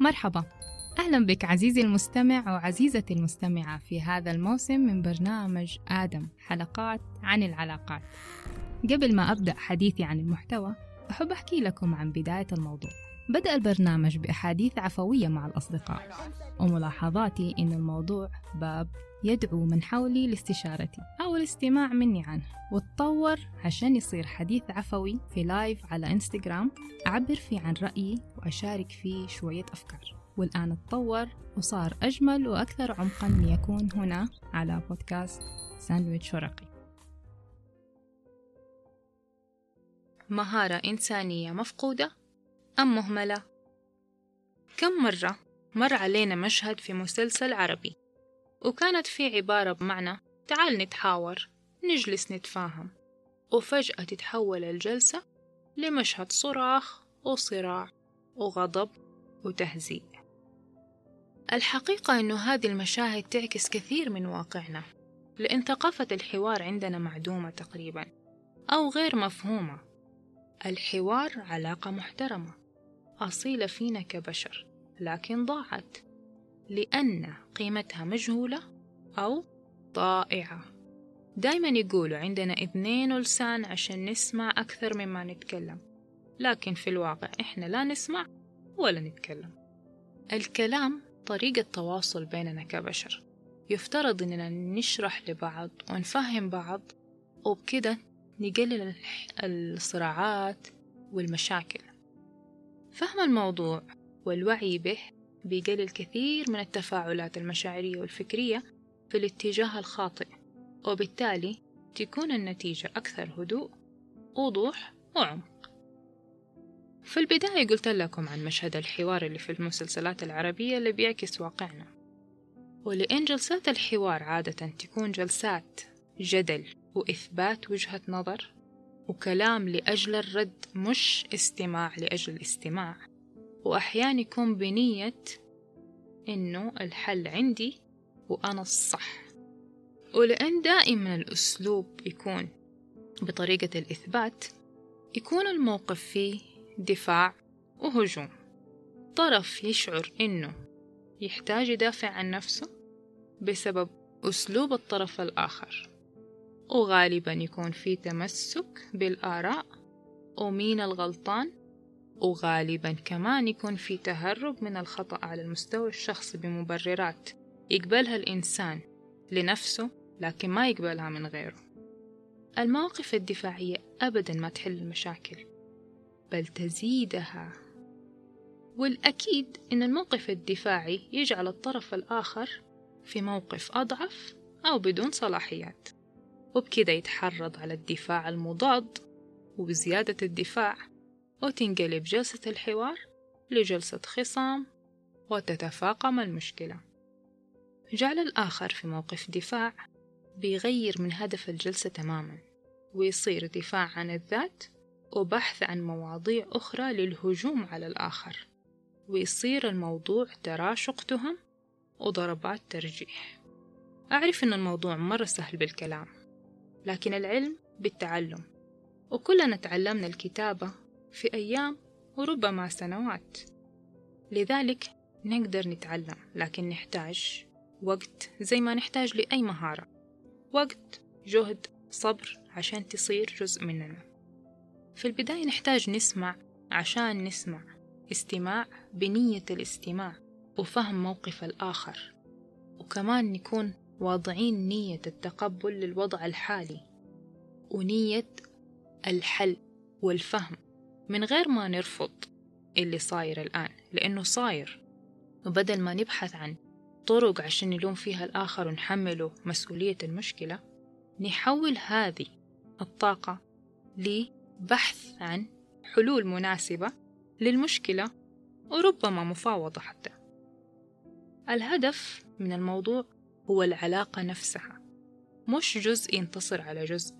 مرحبا. أهلا بك عزيزي المستمع وعزيزتي المستمعة في هذا الموسم من برنامج آدم حلقات عن العلاقات. قبل ما أبدأ حديثي عن المحتوى أحب أحكي لكم عن بداية الموضوع. بدأ البرنامج بأحاديث عفوية مع الأصدقاء. وملاحظاتي إن الموضوع باب يدعو من حولي لاستشارتي أو الاستماع مني عنه. وتطور عشان يصير حديث عفوي في لايف على إنستغرام. أعبر فيه عن رأيي وأشارك فيه شوية أفكار. والآن تطور وصار أجمل وأكثر عمقا ليكون هنا على بودكاست ساندويتش ورقي. مهارة إنسانية مفقودة؟ أم مهملة؟ كم مرة مر علينا مشهد في مسلسل عربي وكانت في عبارة بمعنى تعال نتحاور نجلس نتفاهم وفجأة تتحول الجلسة لمشهد صراخ وصراع وغضب وتهزيء. الحقيقة أنه هذه المشاهد تعكس كثير من واقعنا لأن ثقافة الحوار عندنا معدومة تقريبا أو غير مفهومة. الحوار علاقة محترمة. أصيلة فينا كبشر لكن ضاعت لأن قيمتها مجهولة أو ضائعة. دايما يقولوا عندنا اثنين ولسان عشان نسمع أكثر مما نتكلم لكن في الواقع إحنا لا نسمع ولا نتكلم. الكلام طريقة تواصل بيننا كبشر. يفترض إننا نشرح لبعض ونفهم بعض وبكده نقلل الصراعات والمشاكل. فهم الموضوع والوعي به بيقلل كثير من التفاعلات المشاعرية والفكرية في الاتجاه الخاطئ وبالتالي تكون النتيجة أكثر هدوء وضوح وعمق. في البداية قلت لكم عن مشهد الحوار اللي في المسلسلات العربية اللي بيعكس واقعنا. ولأن جلسات الحوار عادة تكون جلسات جدل وإثبات وجهة نظر وكلام لأجل الرد مش استماع لأجل الاستماع وأحيانا يكون بنية إنه الحل عندي وأنا الصح. ولأن دائما الأسلوب يكون بطريقة الإثبات يكون الموقف فيه دفاع وهجوم. طرف يشعر إنه يحتاج يدافع عن نفسه بسبب أسلوب الطرف الآخر. وغالبا يكون في تمسك بالآراء ومين الغلطان وغالبا كمان يكون في تهرب من الخطأ على المستوى الشخصي بمبررات يقبلها الإنسان لنفسه لكن ما يقبلها من غيره. المواقف الدفاعية أبدا ما تحل المشاكل بل تزيدها. والأكيد أن الموقف الدفاعي يجعل الطرف الآخر في موقف أضعف أو بدون صلاحيات. وبكذا يتحرض على الدفاع المضاد وبزيادة الدفاع. وتنقلب جلسة الحوار لجلسة خصام وتتفاقم المشكلة. جعل الآخر في موقف دفاع بيغير من هدف الجلسة تماما ويصير دفاع عن الذات وبحث عن مواضيع أخرى للهجوم على الآخر ويصير الموضوع تراشق تهم وضربات ترجيح. أعرف أن الموضوع مرة سهل بالكلام لكن العلم بالتعلم. وكلنا تعلمنا الكتابة في أيام وربما سنوات. لذلك نقدر نتعلم لكن نحتاج وقت زي ما نحتاج لأي مهارة. وقت جهد صبر عشان تصير جزء مننا. في البداية نحتاج نسمع عشان نسمع استماع بنية الاستماع وفهم موقف الآخر. وكمان نكون واضعين نية التقبل للوضع الحالي ونية الحل والفهم. من غير ما نرفض اللي صاير الآن لأنه صاير. وبدل ما نبحث عن طرق عشان نلوم فيها الآخر ونحمله مسؤولية المشكلة نحول هذه الطاقة لبحث عن حلول مناسبة للمشكلة وربما مفاوضة حتى. الهدف من الموضوع هو العلاقة نفسها مش جزء ينتصر على جزء.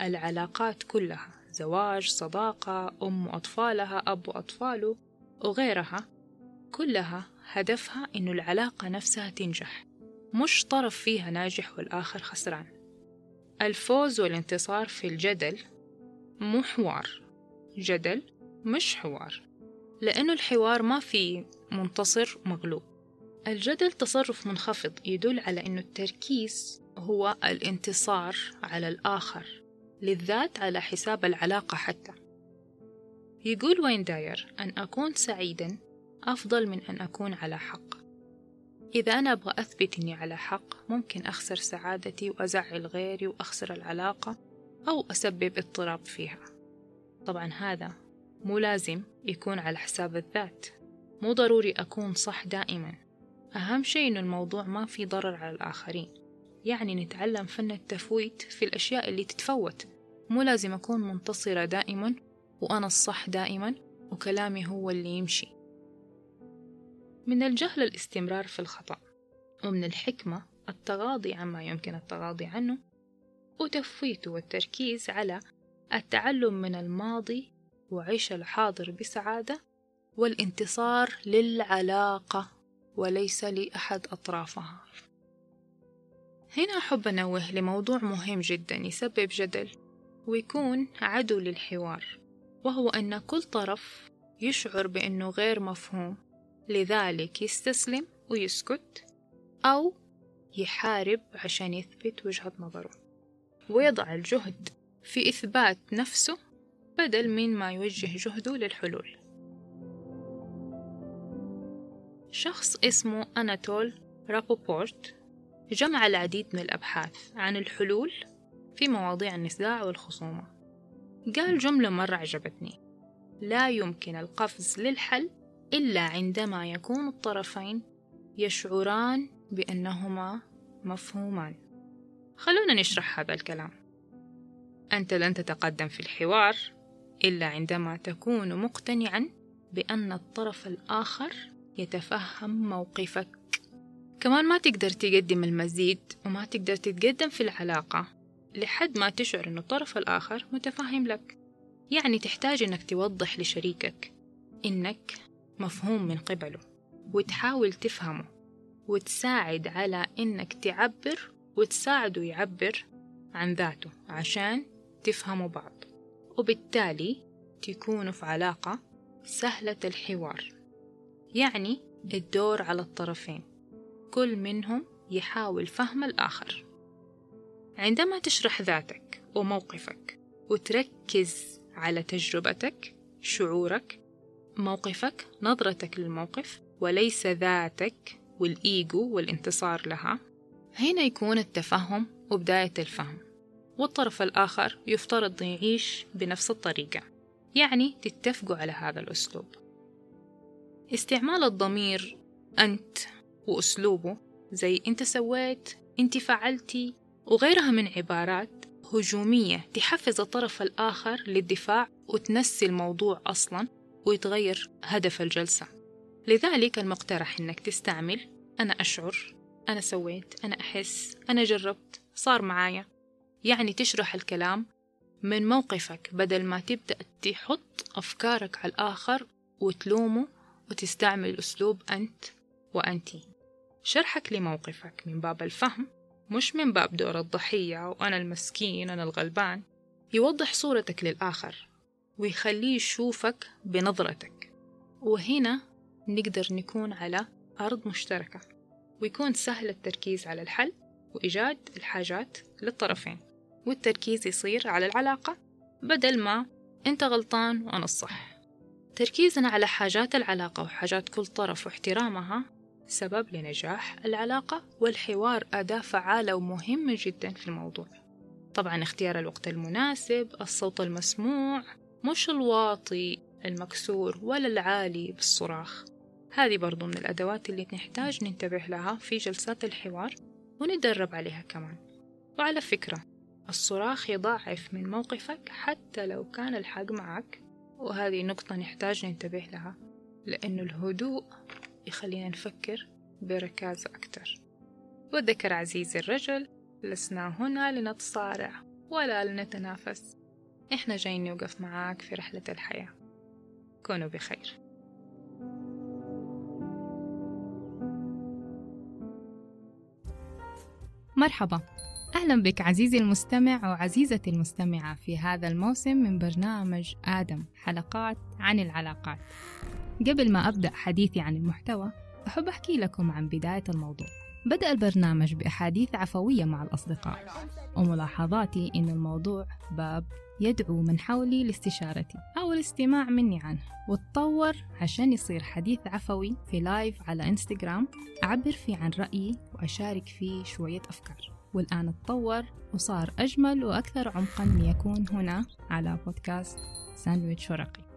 العلاقات كلها زواج صداقة أم وأطفالها أب وأطفاله وغيرها كلها هدفها إنه العلاقة نفسها تنجح مش طرف فيها ناجح والآخر خسران. الفوز والانتصار في الجدل مو حوار. جدل مش حوار لأنه الحوار ما في منتصر مغلوب. الجدل تصرف منخفض يدل على أنه التركيز هو الانتصار على الآخر للذات على حساب العلاقة حتى. يقول وين داير أن أكون سعيدا أفضل من أن أكون على حق. إذا أنا أبغى أثبت أني على حق ممكن أخسر سعادتي وأزعل غيري وأخسر العلاقة أو أسبب اضطراب فيها. طبعا هذا مو لازم يكون على حساب الذات مو ضروري أكون صح دائما. أهم شيء إنه الموضوع ما في ضرر على الآخرين. يعني نتعلم فن التفويت في الأشياء اللي تتفوت. مو لازم أكون منتصرة دائما وأنا الصح دائما وكلامي هو اللي يمشي. من الجهل الاستمرار في الخطأ ومن الحكمة التغاضي عما يمكن التغاضي عنه وتفويته والتركيز على التعلم من الماضي وعيش الحاضر بسعادة والانتصار للعلاقة. وليس لأحد أطرافها. هنا أحب أنوه لموضوع مهم جدا يسبب جدل ويكون عدو للحوار وهو أن كل طرف يشعر بأنه غير مفهوم لذلك يستسلم ويسكت أو يحارب عشان يثبت وجهة نظره. ويضع الجهد في إثبات نفسه بدل من ما يوجه جهده للحلول. شخص اسمه أناتول رابوبورت جمع العديد من الأبحاث عن الحلول في مواضيع النزاع والخصومة. قال جملة مرة عجبتني. لا يمكن القفز للحل إلا عندما يكون الطرفين يشعران بأنهما مفهومان. خلونا نشرح هذا الكلام. أنت لن تتقدم في الحوار إلا عندما تكون مقتنعا بأن الطرف الآخر يتفهم موقفك. كمان ما تقدر تقدم المزيد وما تقدر تتقدم في العلاقة. لحد ما تشعر أن الطرف الآخر متفهم لك. يعني تحتاج أنك توضح لشريكك إنك مفهوم من قبله وتحاول تفهمه وتساعد على إنك تعبر وتساعده يعبر عن ذاته عشان تفهموا بعض. وبالتالي تكونوا في علاقة سهلة الحوار. يعني الدور على الطرفين. كل منهم يحاول فهم الآخر. عندما تشرح ذاتك وموقفك وتركز على تجربتك شعورك موقفك نظرتك للموقف وليس ذاتك والإيجو والانتصار لها هنا يكون التفهم وبداية الفهم والطرف الآخر يفترض يعيش بنفس الطريقة يعني تتفقوا على هذا الأسلوب. استعمال الضمير أنت وأسلوبه زي أنت سويت أنت فعلتي وغيرها من عبارات هجومية تحفز الطرف الآخر للدفاع وتنسي الموضوع أصلا ويتغير هدف الجلسة. لذلك المقترح أنك تستعمل أنا أشعر أنا سويت أنا أحس أنا جربت صار معايا. يعني تشرح الكلام من موقفك بدل ما تبدأ تحط أفكارك على الآخر وتلومه وتستعمل أسلوب أنت وأنتي. شرحك لموقفك من باب الفهم مش من باب دور الضحية وأنا المسكين أنا الغلبان. يوضح صورتك للآخر ويخليه يشوفك بنظرتك. وهنا نقدر نكون على أرض مشتركة ويكون سهل التركيز على الحل وإيجاد الحاجات للطرفين. والتركيز يصير على العلاقة بدل ما أنت غلطان وأنا الصح. تركيزنا على حاجات العلاقة وحاجات كل طرف واحترامها سبب لنجاح العلاقة والحوار أداة فعالة ومهمة جدا في الموضوع. طبعا اختيار الوقت المناسب الصوت المسموع مش الواطي المكسور ولا العالي بالصراخ. هذه برضو من الأدوات اللي نحتاج ننتبه لها في جلسات الحوار ونتدرب عليها كمان. وعلى فكرة الصراخ يضاعف من موقفك حتى لو كان الحق معك. وهذه نقطة نحتاج ننتبه لها لأن الهدوء يخلينا نفكر بركازة أكتر. وذكر عزيزي الرجل لسنا هنا لنتصارع ولا لنتنافس. إحنا جايين نوقف معاك في رحلة الحياة. كونوا بخير. مرحبا. أهلا بك عزيزي المستمع وعزيزتي المستمعة في هذا الموسم من برنامج آدم حلقات عن العلاقات. قبل ما أبدأ حديثي عن المحتوى أحب أحكي لكم عن بداية الموضوع. بدأ البرنامج بأحاديث عفوية مع الأصدقاء وملاحظاتي إن الموضوع باب يدعو من حولي لاستشارتي أو الاستماع مني عنه وتطور عشان يصير حديث عفوي في live على انستغرام أعبر فيه عن رأيي وأشارك فيه شوية أفكار. والآن تطور وصار أجمل وأكثر عمقا ليكون هنا على بودكاست ساندويتش ورقي.